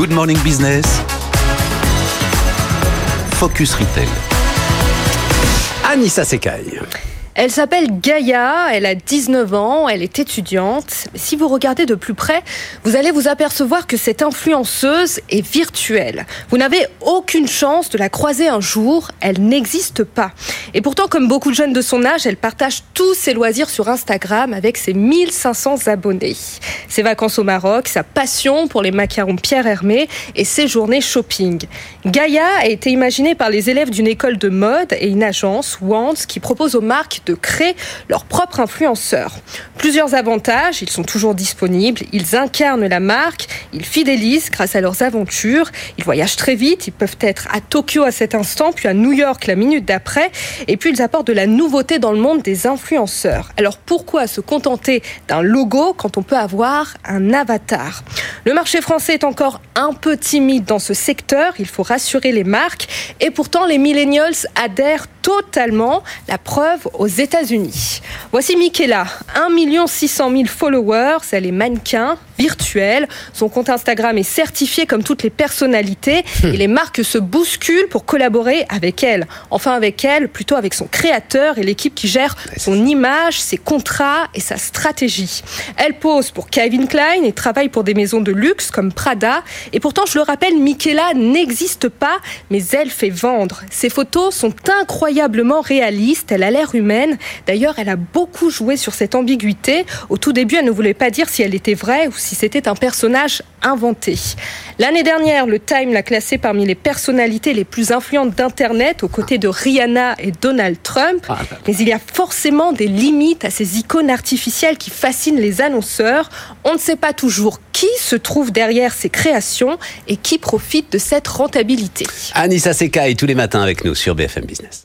Good Morning Business. Focus Retail. Anissa Sekai. Elle s'appelle Gaïa, elle a 19 ans, elle est étudiante. Si vous regardez de plus près, vous allez vous apercevoir que cette influenceuse est virtuelle. Vous n'avez aucune chance de la croiser un jour, elle n'existe pas. Et pourtant, comme beaucoup de jeunes de son âge, elle partage tous ses loisirs sur Instagram avec ses 1500 abonnés. Ses vacances au Maroc, sa passion pour les macarons Pierre Hermé et ses journées shopping. Gaïa a été imaginée par les élèves d'une école de mode et une agence, Wands, qui propose aux marques de créer leur propre influenceur. Plusieurs avantages, ils sont toujours disponibles, ils incarnent la marque, ils fidélisent grâce à leurs aventures, ils voyagent très vite, ils peuvent être à Tokyo à cet instant, puis à New York la minute d'après, et puis ils apportent de la nouveauté dans le monde des influenceurs. Alors pourquoi se contenter d'un logo quand on peut avoir un avatar? Le marché français est encore un peu timide dans ce secteur, il faut rassurer les marques, et pourtant les millennials adhèrent totalement, la preuve aux États-Unis. Voici Michaela, 1 600 000 followers, elle est mannequin, virtuelle. Son compte Instagram est certifié comme toutes les personnalités et les marques se bousculent pour collaborer avec elle. Enfin avec elle, plutôt avec son créateur et l'équipe qui gère son image, ses contrats et sa stratégie. Elle pose pour Calvin Klein et travaille pour des maisons de luxe comme Prada. Et pourtant, je le rappelle, Michaela n'existe pas, mais elle fait vendre. Ses photos sont incroyablement réalistes. Elle a l'air humaine. D'ailleurs, elle a beaucoup joué sur cette ambiguïté. Au tout début, elle ne voulait pas dire si elle était vraie ou si si c'était un personnage inventé. L'année dernière, le Time l'a classé parmi les personnalités les plus influentes d'Internet aux côtés de Rihanna et Donald Trump. Ah, Mais il y a forcément des limites à ces icônes artificielles qui fascinent les annonceurs. On ne sait pas toujours qui se trouve derrière ces créations et qui profite de cette rentabilité. Anissa Sekai tous les matins avec nous sur BFM Business.